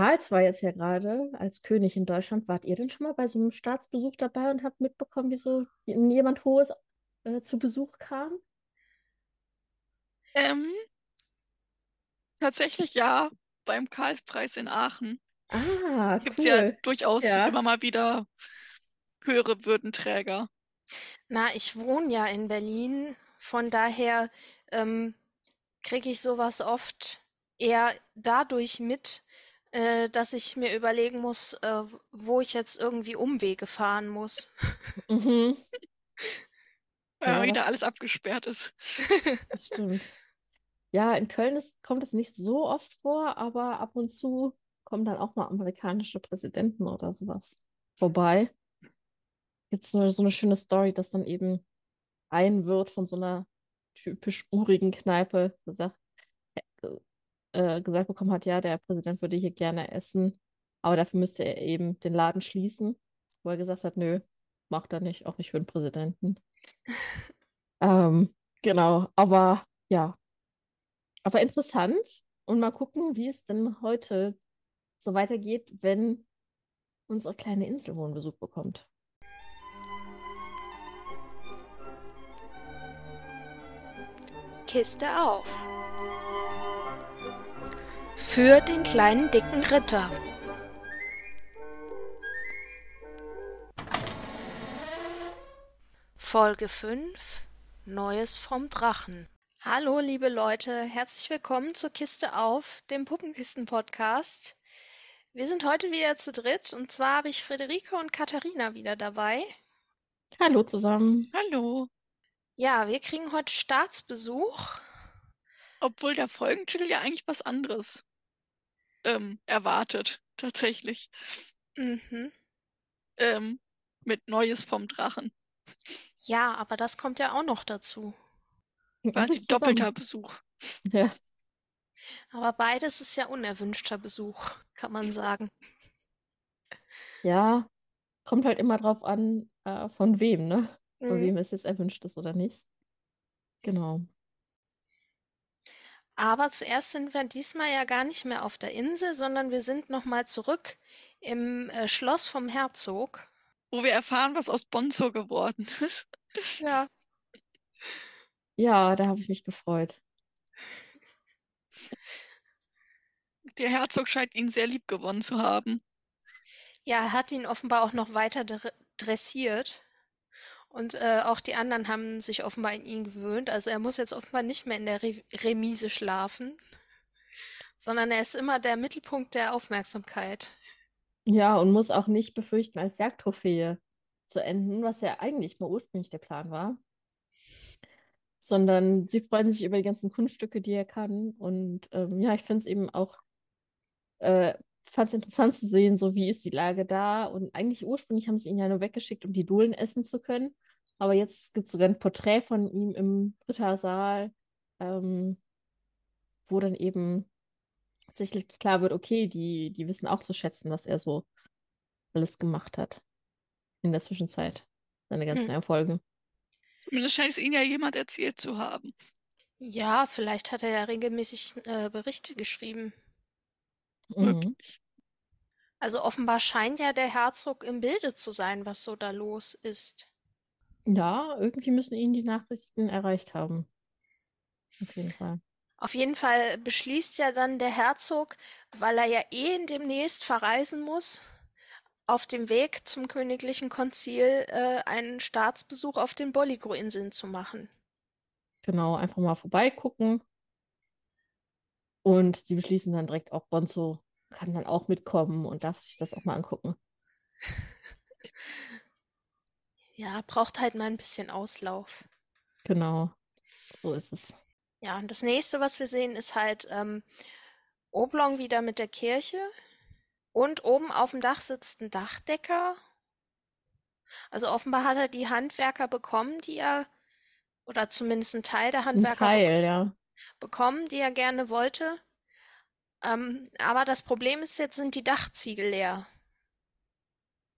Charles war jetzt ja gerade als König in Deutschland. Wart ihr denn schon mal bei so einem Staatsbesuch dabei und habt mitbekommen, wie so jemand Hohes äh, zu Besuch kam? Ähm, tatsächlich ja, beim Karlspreis in Aachen Ah, gibt es ja cool. durchaus Ja. immer mal wieder höhere Würdenträger. Na, ich wohne ja in Berlin, von daher ähm, kriege ich sowas oft eher dadurch mit, äh, dass ich mir überlegen muss, äh, wo ich jetzt irgendwie Umwege fahren muss. Mhm, Weil Ja, wieder alles abgesperrt ist. das stimmt. Ja, in Köln ist, kommt es nicht so oft vor, aber ab und zu kommen dann auch mal amerikanische Präsidenten oder sowas vorbei. Gibt es so, so eine schöne Story, dass dann eben ein Wirt von so einer typisch urigen Kneipe gesagt, äh, gesagt bekommen hat, ja, der Präsident würde hier gerne essen, aber dafür müsste er eben den Laden schließen, wo er gesagt hat, nö, macht er nicht, auch nicht für den Präsidenten. Ähm, genau, aber ja, aber interessant und mal gucken, wie es denn heute so weitergeht, wenn unsere kleine Insel Besuch bekommt. Kiste auf. Für den kleinen dicken Ritter. Folge 5 Neues vom Drachen. Hallo, liebe Leute, herzlich willkommen zur Kiste auf, dem Puppenkisten-Podcast. Wir sind heute wieder zu dritt und zwar habe ich Friederike und Katharina wieder dabei. Hallo zusammen. Hallo. Ja, wir kriegen heute Staatsbesuch. Obwohl der Folgentitel ja eigentlich was anderes ähm, erwartet, tatsächlich. Mhm. Ähm, mit Neues vom Drachen. Ja, aber das kommt ja auch noch dazu. Quasi doppelter zusammen. Besuch. Ja, Aber beides ist ja unerwünschter Besuch, kann man sagen. ja, kommt halt immer drauf an, äh, von wem, ne? Von Mhm. wem es jetzt erwünscht ist oder nicht. Genau. Aber zuerst sind wir diesmal ja gar nicht mehr auf der Insel, sondern wir sind nochmal zurück im äh, Schloss vom Herzog. Wo wir erfahren, was aus Bonzo geworden ist. Ja. Ja, da habe ich mich gefreut. Der Herzog scheint ihn sehr lieb gewonnen zu haben. Ja, er hat ihn offenbar auch noch weiter dre- dressiert. Und äh, auch die anderen haben sich offenbar an ihn gewöhnt. Also er muss jetzt offenbar nicht mehr in der Re Remise schlafen, sondern er ist immer der Mittelpunkt der Aufmerksamkeit. Ja, und muss auch nicht befürchten, als Jagdtrophäe zu enden, was ja eigentlich mal ursprünglich der Plan war. Sondern sie freuen sich über die ganzen Kunststücke, die er kann. Und ähm, ja, ich finde es eben auch, äh, fand es interessant zu sehen, so wie ist die Lage da. Und eigentlich ursprünglich haben sie ihn ja nur weggeschickt, um die Dohlen essen zu können. Aber jetzt gibt es sogar ein Porträt von ihm im Rittersaal, ähm, wo dann eben tatsächlich klar wird, okay, die, die wissen auch zu schätzen, was er so alles gemacht hat in der Zwischenzeit, seine ganzen Hm. Erfolge. Zumindest scheint es ihnen ja jemand erzählt zu haben. Ja, vielleicht hat er ja regelmäßig äh, Berichte geschrieben. Mhm. Möglich. Also offenbar scheint ja der Herzog im Bilde zu sein, was so da los ist. Ja, irgendwie müssen ihn die Nachrichten erreicht haben. Auf jeden Fall. Auf jeden Fall beschließt ja dann der Herzog, weil er ja eh demnächst verreisen muss, auf dem Weg zum königlichen Konzil äh, einen Staatsbesuch auf den Bolligo-Inseln zu machen. Genau, einfach mal vorbeigucken. Und die beschließen dann direkt auch, Bonzo kann dann auch mitkommen und darf sich das auch mal angucken. Ja, braucht halt mal ein bisschen Auslauf. Genau, so ist es. Ja, und das nächste, was wir sehen, ist halt ähm, Oblong wieder mit der Kirche. Und oben auf dem Dach sitzt ein Dachdecker. Also offenbar hat er die Handwerker bekommen, die er, oder zumindest ein Teil der Ein Handwerker be Teil, ja. Bekommen, die er gerne wollte. Ähm, aber das Problem ist, jetzt sind die Dachziegel leer.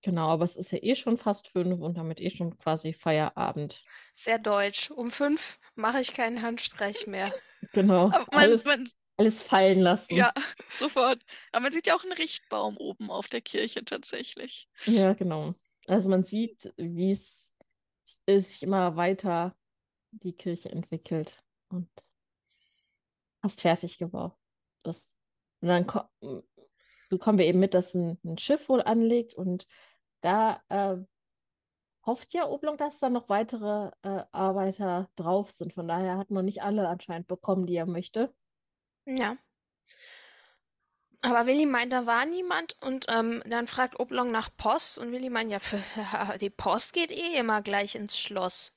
Genau, aber es ist ja eh schon fast fünf und damit eh schon quasi Feierabend. Sehr deutsch. Um fünf mache ich keinen Handstreich mehr. Genau, man, alles, man, alles fallen lassen. Ja, sofort. Aber man sieht ja auch einen Richtbaum oben auf der Kirche tatsächlich. Ja, genau. Also man sieht, wie es sich immer weiter die Kirche entwickelt und fast fertig gebaut ist. Und dann ko bekommen wir eben mit, dass ein, ein Schiff wohl anlegt und da äh, hofft ja Oblong, dass da noch weitere äh, Arbeiter drauf sind. Von daher hat man nicht alle anscheinend bekommen, die er möchte. Ja. Aber Willi meint, da war niemand und ähm, dann fragt Oblong nach Post und Willi meint, ja, für, die Post geht eh immer gleich ins Schloss.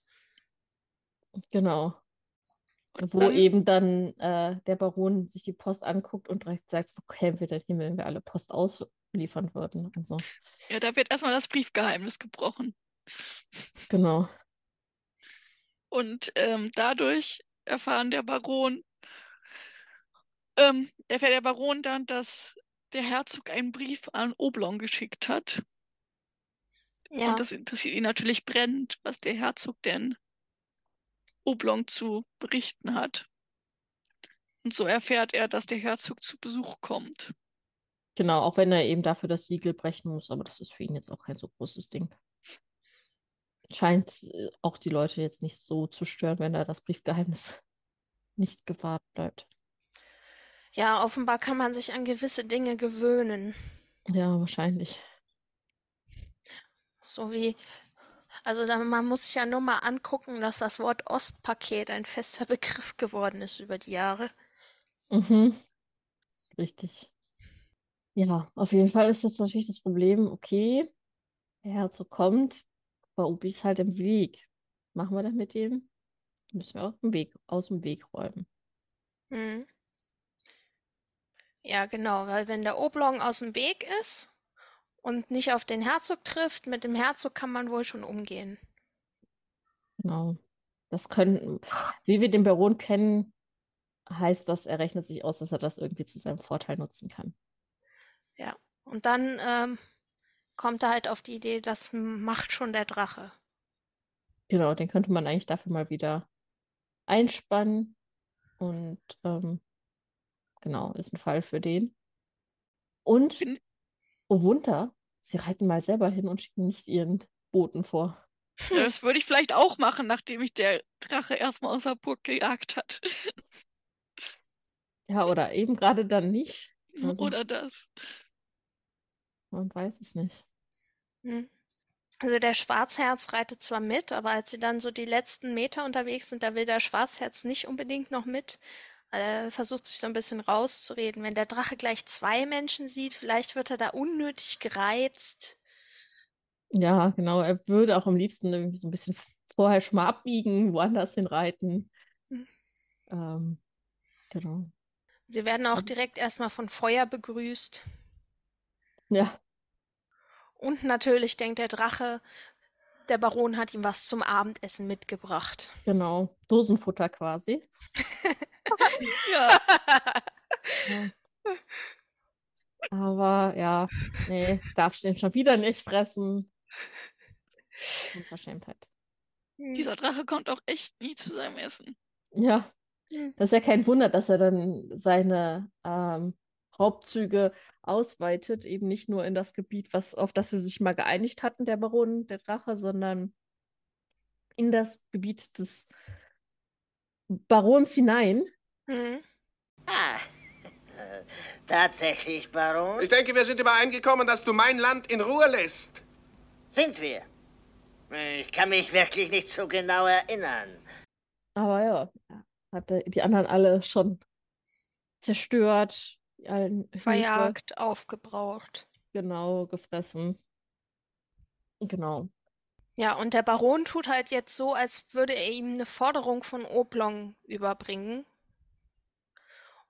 Genau. Und Wo dann, eben dann äh, der Baron sich die Post anguckt und direkt sagt, wo kämen wir denn hin, wenn wir alle Post ausliefern würden. Also, ja, da wird erstmal das Briefgeheimnis gebrochen. genau. Und ähm, dadurch erfahren der Baron, ähm, erfährt der Baron dann, dass der Herzog einen Brief an Oblong geschickt hat. Ja. Und das interessiert ihn natürlich brennend, was der Herzog denn Oblong zu berichten hat. Und so erfährt er, dass der Herzog zu Besuch kommt. Genau, auch wenn er eben dafür das Siegel brechen muss, aber das ist für ihn jetzt auch kein so großes Ding. Scheint äh, auch die Leute jetzt nicht so zu stören, wenn da das Briefgeheimnis nicht gewahrt bleibt. Ja, offenbar kann man sich an gewisse Dinge gewöhnen. Ja, wahrscheinlich. So wie, also da, man muss sich ja nur mal angucken, dass das Wort Ostpaket ein fester Begriff geworden ist über die Jahre. Mhm. Richtig. Ja, auf jeden Fall ist jetzt natürlich das Problem, okay, der Herzog kommt, aber Obi ist halt im Weg. Machen wir dann mit dem? Müssen wir auch im Weg, aus dem Weg räumen. Mhm. Ja, genau, weil wenn der Oblong aus dem Weg ist und nicht auf den Herzog trifft, mit dem Herzog kann man wohl schon umgehen. Genau. Das können, wie wir den Baron kennen, heißt das, er rechnet sich aus, dass er das irgendwie zu seinem Vorteil nutzen kann. Ja. Und dann ähm, kommt er halt auf die Idee, das macht schon der Drache. Genau, den könnte man eigentlich dafür mal wieder einspannen. Und ähm, genau, ist ein Fall für den. Und, oh Wunder, sie reiten mal selber hin und schicken nicht ihren Boten vor. Ja, Das würde ich vielleicht auch machen, nachdem mich der Drache erstmal aus der Burg gejagt hat. Ja, oder eben gerade dann nicht. Also, Oder das. man weiß es nicht. Hm. Also der Schwarzherz reitet zwar mit, aber als sie dann so die letzten Meter unterwegs sind, da will der Schwarzherz nicht unbedingt noch mit. Er versucht sich so ein bisschen rauszureden. Wenn der Drache gleich zwei Menschen sieht, vielleicht wird er da unnötig gereizt. Ja, genau. Er würde auch am liebsten irgendwie so ein bisschen vorher schon mal abbiegen, woanders hin reiten. Mhm. Ähm, genau. Sie werden auch direkt erstmal von Feuer begrüßt. Ja, Und natürlich denkt der Drache, der Baron hat ihm was zum Abendessen mitgebracht. genau. Dosenfutter quasi. Ja, Ja. Aber ja, nee, darfst den schon wieder nicht fressen. Unverschämtheit. dieser Drache kommt auch echt nie zu seinem Essen. Ja, Hm. das ist ja kein Wunder, dass er dann seine ähm, Raubzüge ausweitet, eben nicht nur in das Gebiet, was, auf das sie sich mal geeinigt hatten, der Baron, der Drache, sondern in das Gebiet des Barons hinein. Hm. Ah, äh, tatsächlich, Baron? Ich denke, wir sind übereingekommen, dass du mein Land in Ruhe lässt. Sind wir? Ich kann mich wirklich nicht so genau erinnern. Aber ja, er hatte die anderen alle schon zerstört, die allen Verjagt, aufgebraucht. genau, gefressen. Genau. Ja, und der Baron tut halt jetzt so, als würde er ihm eine Forderung von Oblong überbringen.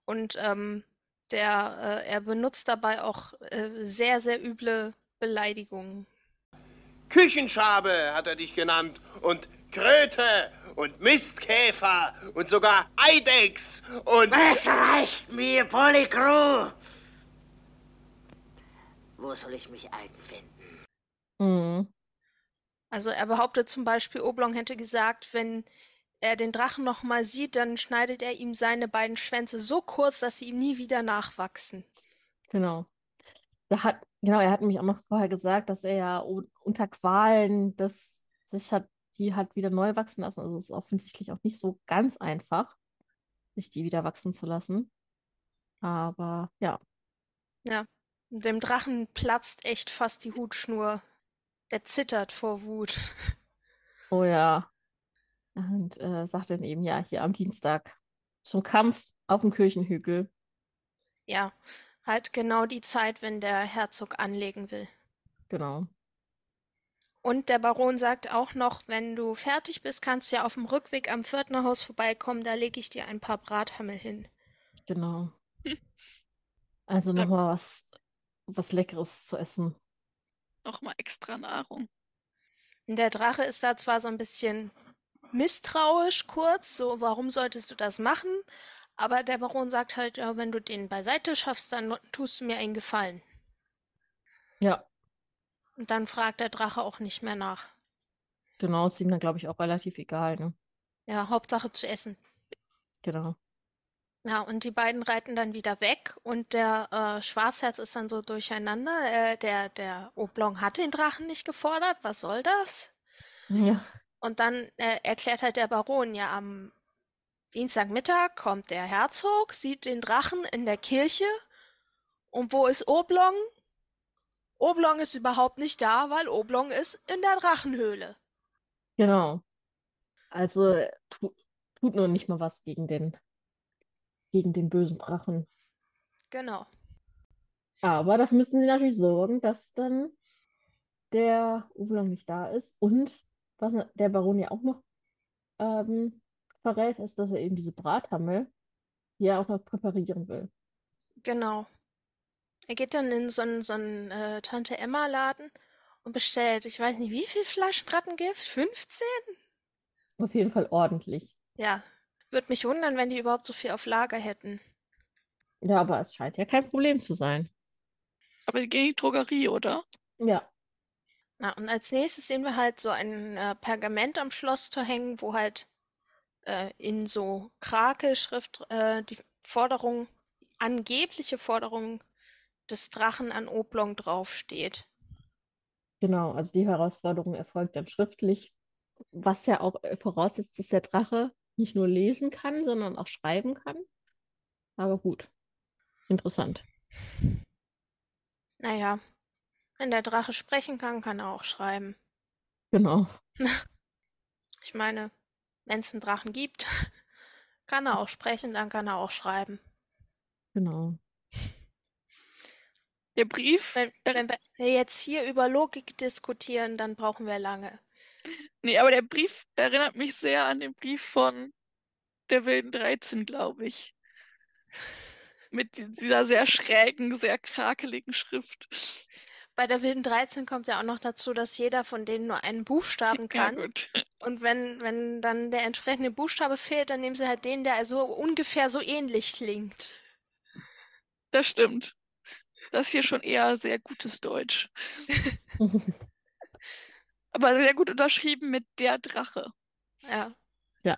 Und ähm, der, äh, er benutzt dabei auch äh, sehr, sehr üble Beleidigungen. Küchenschabe hat er dich genannt und Kröte und Mistkäfer und sogar Eidechs und... Es reicht mir, Polycrew! Wo soll ich mich einfinden? Mhm. Also er behauptet zum Beispiel, Oblong hätte gesagt, wenn er den Drachen noch mal sieht, dann schneidet er ihm seine beiden Schwänze so kurz, dass sie ihm nie wieder nachwachsen. Genau. Da hat, genau, er hat nämlich auch noch vorher gesagt, dass er ja unter Qualen das sich hat, die hat wieder neu wachsen lassen. Also es ist offensichtlich auch nicht so ganz einfach, sich die wieder wachsen zu lassen. Aber ja, Ja. Dem Drachen platzt echt fast die Hutschnur. Er zittert vor Wut. oh ja. Und äh, sagt dann eben, ja, hier am Dienstag zum Kampf auf dem Kirchenhügel. Ja, halt genau die Zeit, wenn der Herzog anlegen will. Genau. Und der Baron sagt auch noch, wenn du fertig bist, kannst du ja auf dem Rückweg am Pförtnerhaus vorbeikommen, da lege ich dir ein paar Brathammel hin. Genau. Also nochmal was, was Leckeres zu essen. Nochmal extra Nahrung. Und der Drache ist da zwar so ein bisschen misstrauisch kurz, so warum solltest du das machen? Aber der Baron sagt halt, ja, wenn du den beiseite schaffst, dann tust du mir einen Gefallen. Ja, Und dann fragt der Drache auch nicht mehr nach. genau, ist ihm dann, glaube ich, auch relativ egal, ne? Ja, Hauptsache zu essen. Genau. Ja, und die beiden reiten dann wieder weg und der äh, Schwarzherz ist dann so durcheinander. Äh, der, der Oblong hat den Drachen nicht gefordert. Was soll das? Ja, Und dann äh, erklärt halt der Baron, ja, am Dienstagmittag kommt der Herzog, sieht den Drachen in der Kirche. Und wo ist Oblong? Oblong ist überhaupt nicht da, weil Oblong ist in der Drachenhöhle. genau. Also tu, tut nur nicht mal was gegen den, gegen den bösen Drachen. Genau. Aber dafür müssen sie natürlich sorgen, dass dann der Oblong nicht da ist. Und was der Baron ja auch noch ähm, verrät, ist, dass er eben diese Brathammel hier auch noch präparieren will. Genau. Er geht dann in so einen, so einen äh, Tante-Emma-Laden und bestellt, ich weiß nicht, wie viel Flaschen Rattengift? 15? Auf jeden Fall ordentlich. Ja. Würde mich wundern, wenn die überhaupt so viel auf Lager hätten. Ja, aber es scheint ja kein Problem zu sein. Aber die gehen in die Drogerie, oder? Ja, Na, und als nächstes sehen wir halt so ein äh, Pergament am Schlosstor hängen, wo halt äh, in so Krakelschrift äh, die Forderung, angebliche Forderung des Drachen an Oblong draufsteht. genau. Also die Herausforderung erfolgt dann schriftlich, was ja auch äh, voraussetzt, dass der Drache nicht nur lesen kann, sondern auch schreiben kann. Aber gut, interessant. Naja, wenn der Drache sprechen kann, kann er auch schreiben. Genau. Ich meine, wenn es einen Drachen gibt, kann er auch sprechen, dann kann er auch schreiben. Genau. Der Brief? Wenn, wenn wir jetzt hier über Logik diskutieren, dann brauchen wir lange. Nee, aber der Brief erinnert mich sehr an den Brief von der Wilden 13, glaube ich. Mit di- dieser sehr schrägen, sehr krakeligen Schrift. Bei der Wilden 13 kommt ja auch noch dazu, dass jeder von denen nur einen Buchstaben Ja, kann. gut. Und wenn, wenn dann der entsprechende Buchstabe fehlt, dann nehmen sie halt den, der also ungefähr so ähnlich klingt. Das stimmt. Das ist hier schon eher sehr gutes Deutsch. Aber sehr gut unterschrieben mit der Drache. Ja. Ja.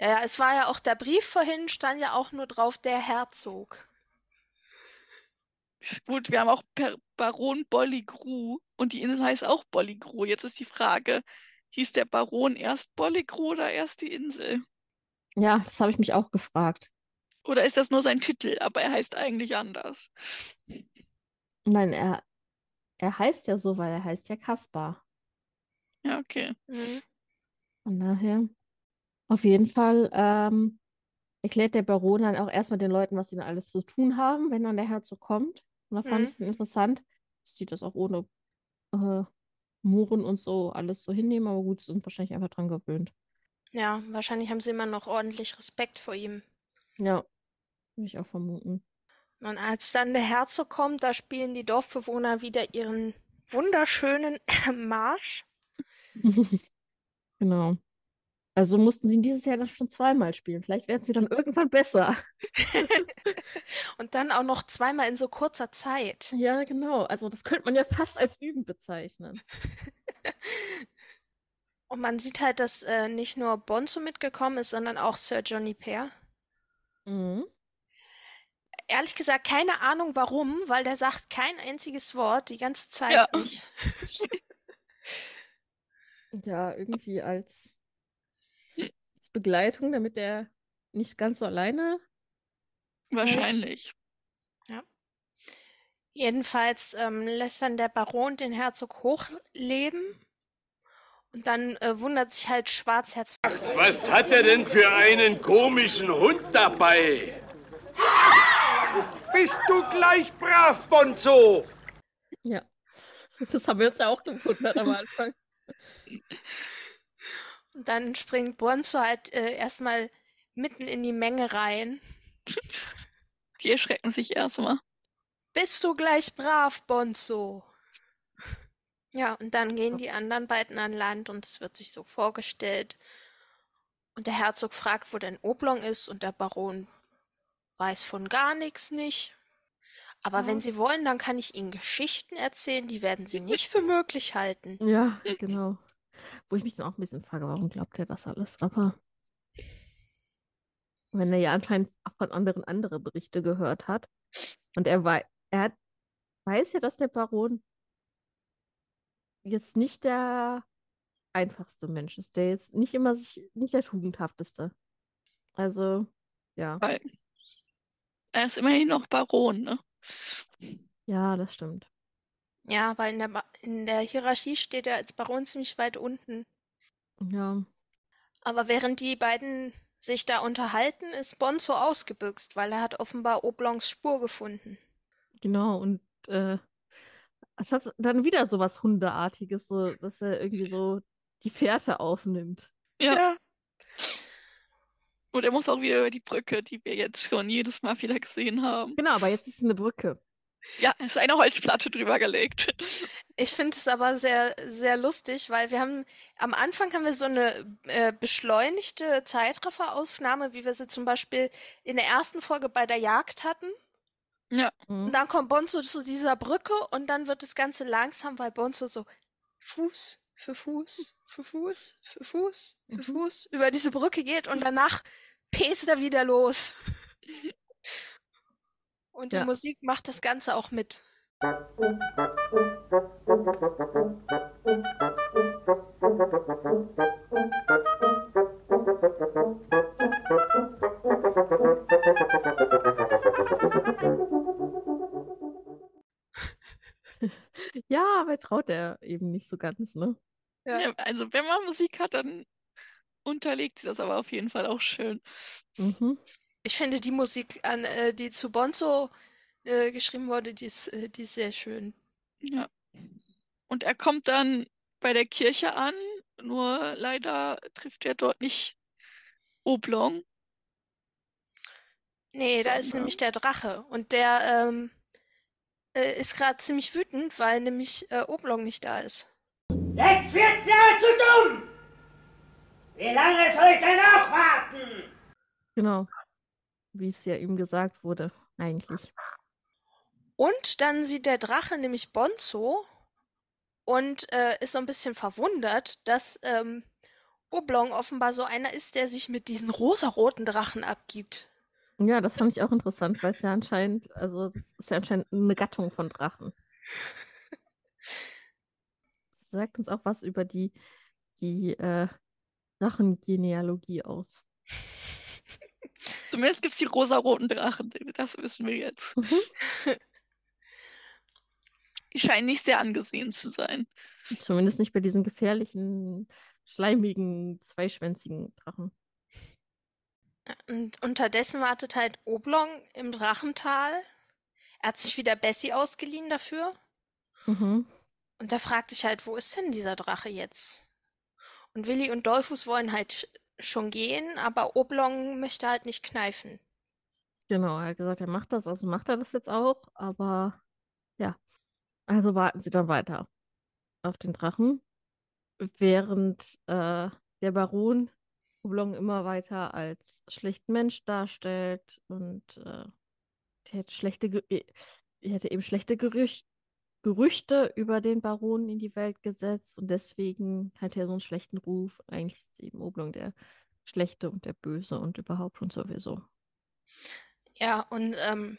Ja, ja, es war ja auch der Brief vorhin, stand ja auch nur drauf, der Herzog. Gut, wir haben auch per Baron Bolligru und die Insel heißt auch Bolligru. Jetzt ist die Frage, hieß der Baron erst Bolligru oder erst die Insel? Ja, das habe ich mich auch gefragt. Oder ist das nur sein Titel, aber er heißt eigentlich anders? Nein, er, er heißt ja so, weil er heißt ja Kaspar. Ja, okay. Mhm. Von daher, auf jeden Fall ähm, erklärt der Baron dann auch erstmal den Leuten, was sie dann alles zu tun haben, wenn dann der Herzog kommt. Und da fand Mhm. ich es interessant, dass die das auch ohne äh, Murren und so alles so hinnehmen. Aber gut, sie sind wahrscheinlich einfach dran gewöhnt. Ja, wahrscheinlich haben sie immer noch ordentlich Respekt vor ihm. Ja, würde ich auch vermuten. Und als dann der Herzog kommt, da spielen die Dorfbewohner wieder ihren wunderschönen Marsch. Genau. Also mussten sie dieses Jahr dann schon zweimal spielen. Vielleicht werden sie dann irgendwann besser. Und dann auch noch zweimal in so kurzer Zeit. Ja, genau. Also das könnte man ja fast als Üben bezeichnen. Und man sieht halt, dass äh, nicht nur Bonzo mitgekommen ist, sondern auch Sir Johnny Pear. Mhm. Ehrlich gesagt, keine Ahnung warum, weil der sagt kein einziges Wort die ganze Zeit Ja. nicht. Ja, irgendwie als Begleitung, damit er nicht ganz so alleine. Wahrscheinlich. Jedenfalls ähm, lässt dann der Baron den Herzog hochleben. Und dann äh, wundert sich halt Schwarzherz. Was hat er denn für einen komischen Hund dabei? Bist du gleich brav, Bonzo? Ja. Das haben wir uns ja auch gewundert am Anfang. Und dann springt Bonzo halt äh, erstmal mitten in die Menge rein. Die erschrecken sich erstmal. Bist du gleich brav, Bonzo? Ja, und dann gehen die anderen beiden an Land und es wird sich so vorgestellt. Und der Herzog fragt, wo denn Oblong ist und der Baron weiß von gar nichts nicht. Aber wenn Sie wollen, dann kann ich Ihnen Geschichten erzählen, die werden Sie nicht für möglich halten. Ja, genau. Wo ich mich dann auch ein bisschen frage, warum glaubt er das alles? Aber wenn er ja anscheinend auch von anderen andere Berichte gehört hat und er, wei er hat, weiß ja, dass der Baron jetzt nicht der einfachste Mensch ist, der jetzt nicht immer sich, nicht der tugendhafteste. Also, ja, Weil er ist immerhin noch Baron, ne? ja, das stimmt. Ja, weil in der, Ba- in der Hierarchie steht er als Baron ziemlich weit unten. Ja, Aber während die beiden sich da unterhalten, ist Bonzo ausgebüxt, weil er hat offenbar Oblongs Spur gefunden. genau. Und äh, es hat dann wieder so was Hundeartiges, so, dass er irgendwie so die Fährte aufnimmt. Ja. Und er muss auch wieder über die Brücke, die wir jetzt schon jedes Mal wieder gesehen haben. Genau, aber jetzt ist es eine Brücke. Ja, es ist eine Holzplatte drüber gelegt. Ich finde es aber sehr, sehr lustig, weil wir haben, am Anfang haben wir so eine äh, beschleunigte Zeitrafferaufnahme, wie wir sie zum Beispiel in der ersten Folge bei der Jagd hatten. Ja, Mhm. Und dann kommt Bonzo zu dieser Brücke und dann wird das Ganze langsam, weil Bonzo so Fuß für Fuß, für Fuß, für Fuß, für Mhm. Fuß über diese Brücke geht und danach pest er wieder los. Und die Ja. Musik macht das Ganze auch mit. Ja, aber traut er eben nicht so ganz, ne? Ja. ja, also wenn man Musik hat, dann unterlegt sie das aber auf jeden Fall auch schön. Mhm. Ich finde die Musik, an, äh, die zu Bonzo äh, geschrieben wurde, die ist, äh, die ist sehr schön. Ja. Und er kommt dann bei der Kirche an, nur leider trifft er dort nicht Oblong. Nee, da ist nämlich der Drache und der ähm, äh, ist gerade ziemlich wütend, weil nämlich äh, Oblong nicht da ist. Jetzt wird's mir aber zu dumm! Wie lange soll ich denn noch warten? Genau. Wie es ja ihm gesagt wurde, eigentlich. Und dann sieht der Drache nämlich Bonzo und äh, ist so ein bisschen verwundert, dass ähm, Oblong offenbar so einer ist, der sich mit diesen rosaroten Drachen abgibt. Ja, das fand ich auch interessant, weil es ja anscheinend, also das ist ja anscheinend eine Gattung von Drachen. Das sagt uns auch was über die, die äh, Drachengenealogie aus. Zumindest gibt es die rosaroten Drachen, das wissen wir jetzt. Mhm. Die scheinen nicht sehr angesehen zu sein. Zumindest nicht bei diesen gefährlichen, schleimigen, zweischwänzigen Drachen. Und unterdessen wartet halt Oblong im Drachental. Er hat sich wieder Bessie ausgeliehen dafür. Mhm. Und er fragt sich halt, wo ist denn dieser Drache jetzt? Und Willi und Dolphus wollen halt schon gehen, aber Oblong möchte halt nicht kneifen. Genau, er hat gesagt, er macht das, also macht er das jetzt auch, aber ja. Also warten sie dann weiter auf den Drachen, während äh, der Baron Oblong immer weiter als schlechten Mensch darstellt und äh, der hätte schlechte, Ge er hätte eben schlechte Gerüch Gerüchte über den Baron in die Welt gesetzt und deswegen hat er so einen schlechten Ruf. Eigentlich ist eben Oblong der Schlechte und der Böse und überhaupt und sowieso. Ja, und ähm,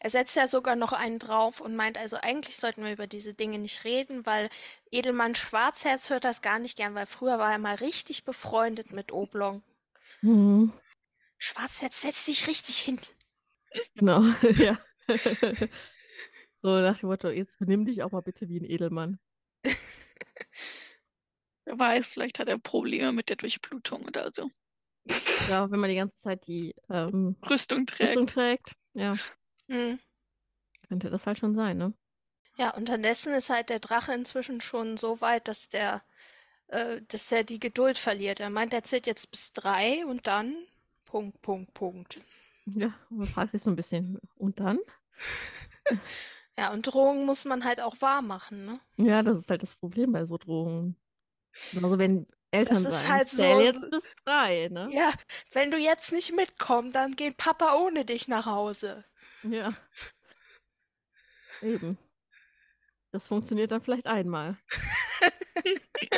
er setzt ja sogar noch einen drauf und meint, also eigentlich sollten wir über diese Dinge nicht reden, weil Edelmann Schwarzherz hört das gar nicht gern, weil früher war er mal richtig befreundet mit Oblong. Mhm. Schwarzherz, setz dich richtig hin. Genau, ja. So nach dem Motto, jetzt benimm dich auch mal bitte wie ein Edelmann. Wer weiß, vielleicht hat er Probleme mit der Durchblutung oder so. Ja, wenn man die ganze Zeit die ähm, Rüstung trägt. Rüstung trägt, ja, Hm. könnte das halt schon sein, ne? Ja, unterdessen ist halt der Drache inzwischen schon so weit, dass der, äh, dass er die Geduld verliert. Er meint, er zählt jetzt bis drei und dann Punkt, Punkt, Punkt. Ja, und man fragt sich so ein bisschen, und dann? Ja, und Drohungen muss man halt auch wahr machen, ne? Ja, das ist halt das Problem bei so Drohungen. Genauso wenn Eltern Das ist sagen, halt so- jetzt bis drei, ne? Ja, wenn du jetzt nicht mitkommst, dann geht Papa ohne dich nach Hause. Ja. Eben. Das funktioniert dann vielleicht einmal.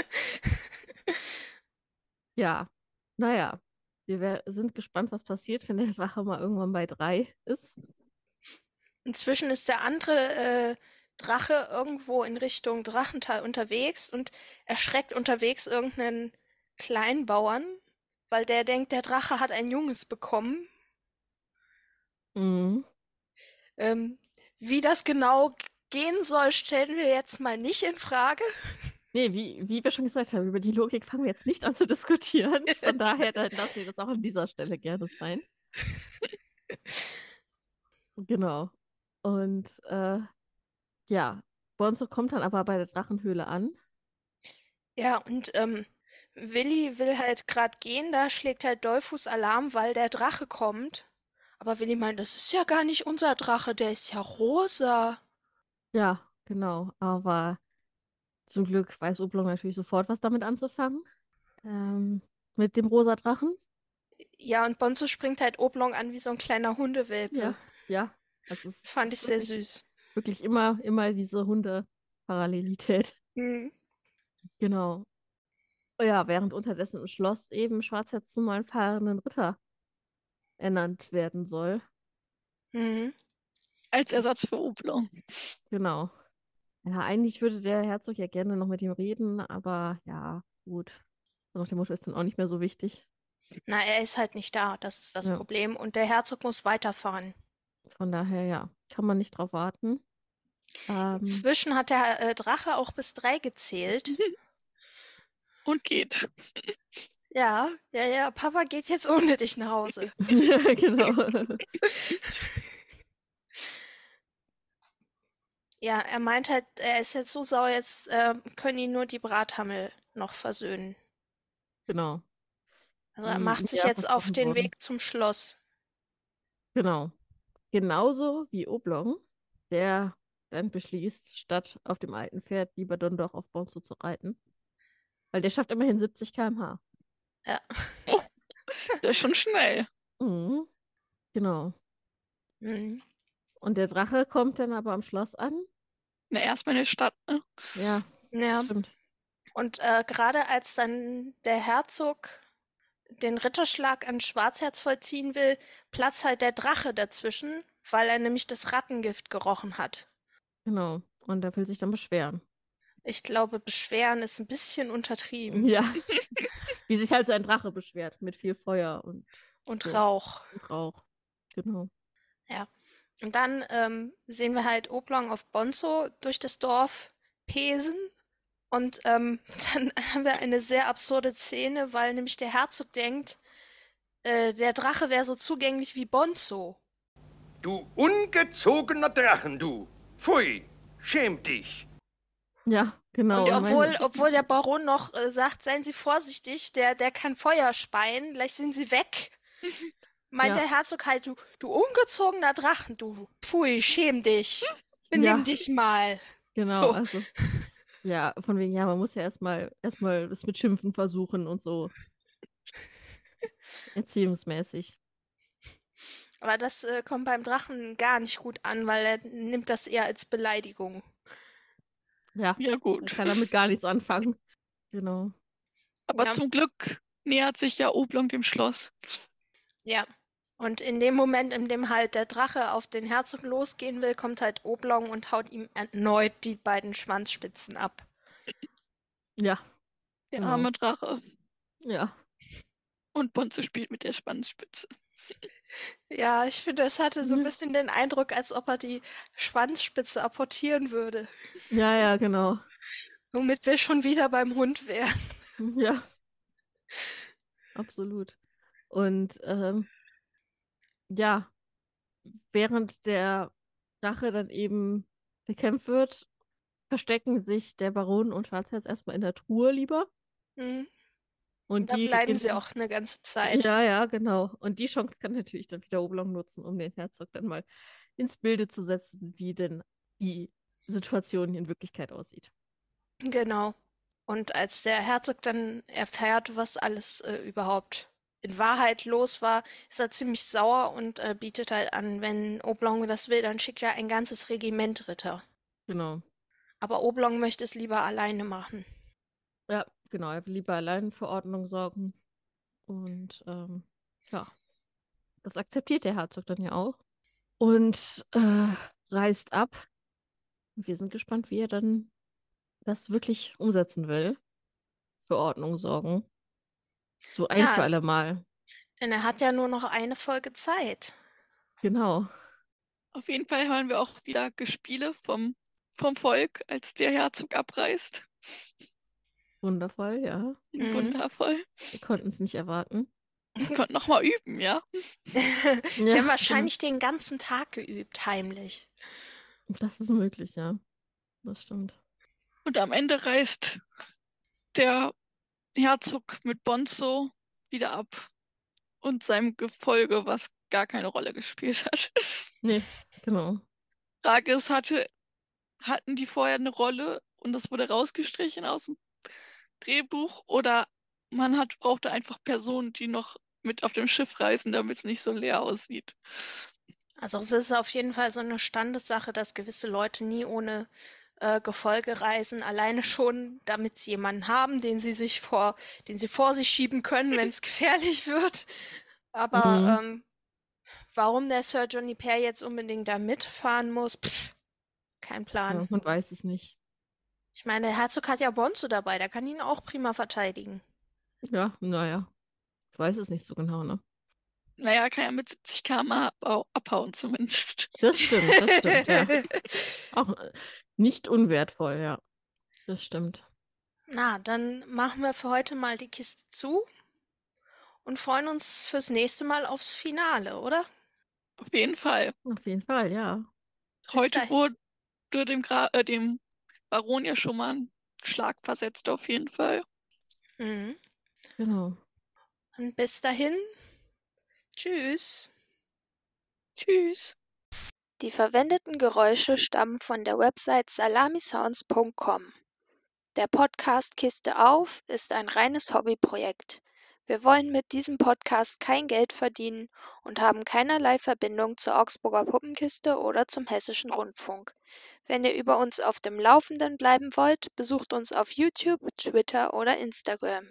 Ja, naja. Wir sind gespannt, was passiert, wenn der Drache mal irgendwann bei drei ist. Inzwischen ist der andere äh, Drache irgendwo in Richtung Drachental unterwegs und erschreckt unterwegs irgendeinen Kleinbauern, weil der denkt, der Drache hat ein Junges bekommen. Mhm. Ähm, wie das genau gehen soll, stellen wir jetzt mal nicht in Frage. Nee, wie, wie wir schon gesagt haben, über die Logik fangen wir jetzt nicht an zu diskutieren. Von daher, lassen wir das auch an dieser Stelle gerne sein. Genau. Und äh, ja, Bonzo kommt dann aber bei der Drachenhöhle an. Ja, und ähm, Willi will halt gerade gehen, da schlägt halt Dollfuß Alarm, weil der Drache kommt. Aber Willi meint, das ist ja gar nicht unser Drache, der ist ja rosa. Ja, genau. Aber zum Glück weiß Oblong natürlich sofort, was damit anzufangen. Ähm, mit dem rosa Drachen. Ja, und Bonzo springt halt Oblong an wie so ein kleiner Hundewelpe. Ja, ja. Also Das fand ich sehr wirklich, süß. wirklich immer, immer diese Hunde-Parallelität. Mhm. Genau. Oh Ja, während unterdessen im Schloss eben Schwarzherz zum mal fahrenden Ritter ernannt werden soll. Mhm. Als Ersatz für Oblong. Genau. Ja, eigentlich würde der Herzog ja gerne noch mit ihm reden, aber ja, gut. So nach dem Motto ist dann auch nicht mehr so wichtig. Na, er ist halt nicht da, das ist das Ja. Problem. Und der Herzog muss weiterfahren. Von daher, ja, kann man nicht drauf warten. Ähm, Inzwischen hat der äh, Drache auch bis drei gezählt. Und geht. Ja, ja, ja, Papa geht jetzt ohne dich nach Hause. ja, genau. Ja, er meint halt, er ist jetzt so sauer, jetzt äh, können ihn nur die Brathammel noch versöhnen. Genau, Also er macht sich ja jetzt auf den wurden. Weg zum Schloss. genau. Genauso wie Oblong, der dann beschließt, statt auf dem alten Pferd lieber dann doch auf Bonzo zu reiten. Weil der schafft immerhin 70 km/h. Ja. Das ist schon schnell. Mhm. Genau. Mhm. Und der Drache kommt dann aber am Schloss an. Na, erstmal in der Stadt, ne? Ja, Ja, stimmt. und äh, gerade als dann der Herzog den Ritterschlag an Schwarzherz vollziehen will, platzt halt der Drache dazwischen, weil er nämlich das Rattengift gerochen hat. Genau. Und er will sich dann beschweren. Ich glaube, beschweren ist ein bisschen untertrieben. Ja. Wie sich halt so ein Drache beschwert, mit viel Feuer und, Und So. Rauch. und Rauch. Genau. Und dann ähm, sehen wir halt Oblong auf Bonzo durch das Dorf pesen. Und ähm, dann haben wir eine sehr absurde Szene, weil nämlich der Herzog denkt, äh, der Drache wäre so zugänglich wie Bonzo. Du ungezogener Drachen, du. Pfui, schäm dich. Ja, genau. Und obwohl, obwohl der Baron noch äh, sagt, seien Sie vorsichtig, der, der kann Feuer speien, gleich sind Sie weg. Meint Ja. der Herzog halt, du, du ungezogener Drachen, du, pfui, schäm dich. Benimm Ja. dich mal. Genau, So. also. Ja, von wegen, ja, man muss ja erstmal erstmal das mit Schimpfen versuchen und so. Erziehungsmäßig. Aber das äh, kommt beim Drachen gar nicht gut an, weil er nimmt das eher als Beleidigung. Ja, Ja, er gut. kann damit gar nichts anfangen. Genau. Aber Ja. zum Glück nähert sich ja Oblong dem Schloss. Ja. Und in dem Moment, in dem halt der Drache auf den Herzog losgehen will, kommt halt Oblong und haut ihm erneut die beiden Schwanzspitzen ab. Ja, Der Genau. arme Drache. ja. Und Bonze spielt mit der Schwanzspitze. Ja, ich finde, es hatte so ein bisschen den Eindruck, als ob er die Schwanzspitze apportieren würde. Ja, ja, genau. Womit wir schon wieder beim Hund wären. Ja. Absolut. Und ähm, ja, während der Drache dann eben bekämpft wird, verstecken sich der Baron und Schwarzherz erstmal in der Truhe lieber. Mhm. Und Da die bleiben sie auch eine ganze Zeit. Ja, ja, genau. Und die Chance kann natürlich dann wieder Oblong nutzen, um den Herzog dann mal ins Bilde zu setzen, wie denn die Situation in Wirklichkeit aussieht. Genau. Und als der Herzog dann erfährt, was alles äh, überhaupt in Wahrheit los war, ist er ziemlich sauer und äh, bietet halt an, wenn Oblong das will, dann schickt er ein ganzes Regiment Ritter. Genau. Aber Oblong möchte es lieber alleine machen. Ja, genau. Er will lieber allein für Ordnung sorgen. Und ähm, ja, das akzeptiert der Herzog dann ja auch. Und äh, reist ab. Wir sind gespannt, wie er dann das wirklich umsetzen will. Für Ordnung sorgen. So ein Ja. für alle Mal. Denn er hat ja nur noch eine Folge Zeit. Genau. Auf jeden Fall hören wir auch wieder Gespiele vom, vom Volk, als der Herzog abreist. Wundervoll, ja. Mhm. Wundervoll. Wir konnten es nicht erwarten. Wir konnten nochmal üben, ja. Sie Ja, haben wahrscheinlich den ganzen Tag geübt, heimlich. Das ist möglich, ja. Das stimmt. Und am Ende reist der Herzog mit Bonzo wieder ab und seinem Gefolge, was gar keine Rolle gespielt hat. Nee, genau. Frage ist, hatte, hatten die vorher eine Rolle und das wurde rausgestrichen aus dem Drehbuch oder man hat, brauchte einfach Personen, die noch mit auf dem Schiff reisen, damit es nicht so leer aussieht. Also es ist auf jeden Fall so eine Standessache, dass gewisse Leute nie ohne äh, Gefolge reisen, alleine schon, damit sie jemanden haben, den sie sich vor, den sie vor sich schieben können, wenn es gefährlich wird. Aber ähm, warum der Sir Johnny Pear jetzt unbedingt da mitfahren muss, pff, kein Plan. Ja, man weiß es nicht. Ich meine, der Herzog hat ja Bonzo dabei, der kann ihn auch prima verteidigen. Ja, naja. Ich weiß es nicht so genau, ne? Naja, kann ja mit 70 km abhau- abhauen zumindest. Das stimmt, das stimmt, ja. Auch äh, nicht unwertvoll, ja. Das stimmt. Na, dann machen wir für heute mal die Kiste zu und freuen uns fürs nächste Mal aufs Finale, oder? Auf jeden Fall. Auf jeden Fall, ja. Heute dahin. wurde dem, Gra äh, dem Baron ja schon mal ein Schlag versetzt, auf jeden Fall. Mhm. Genau. Und bis dahin, tschüss. Tschüss. Die verwendeten Geräusche stammen von der Website salamisounds.com. Der Podcast Kiste auf ist ein reines Hobbyprojekt. Wir wollen mit diesem Podcast kein Geld verdienen und haben keinerlei Verbindung zur Augsburger Puppenkiste oder zum Hessischen Rundfunk. Wenn ihr über uns auf dem Laufenden bleiben wollt, besucht uns auf YouTube, Twitter oder Instagram.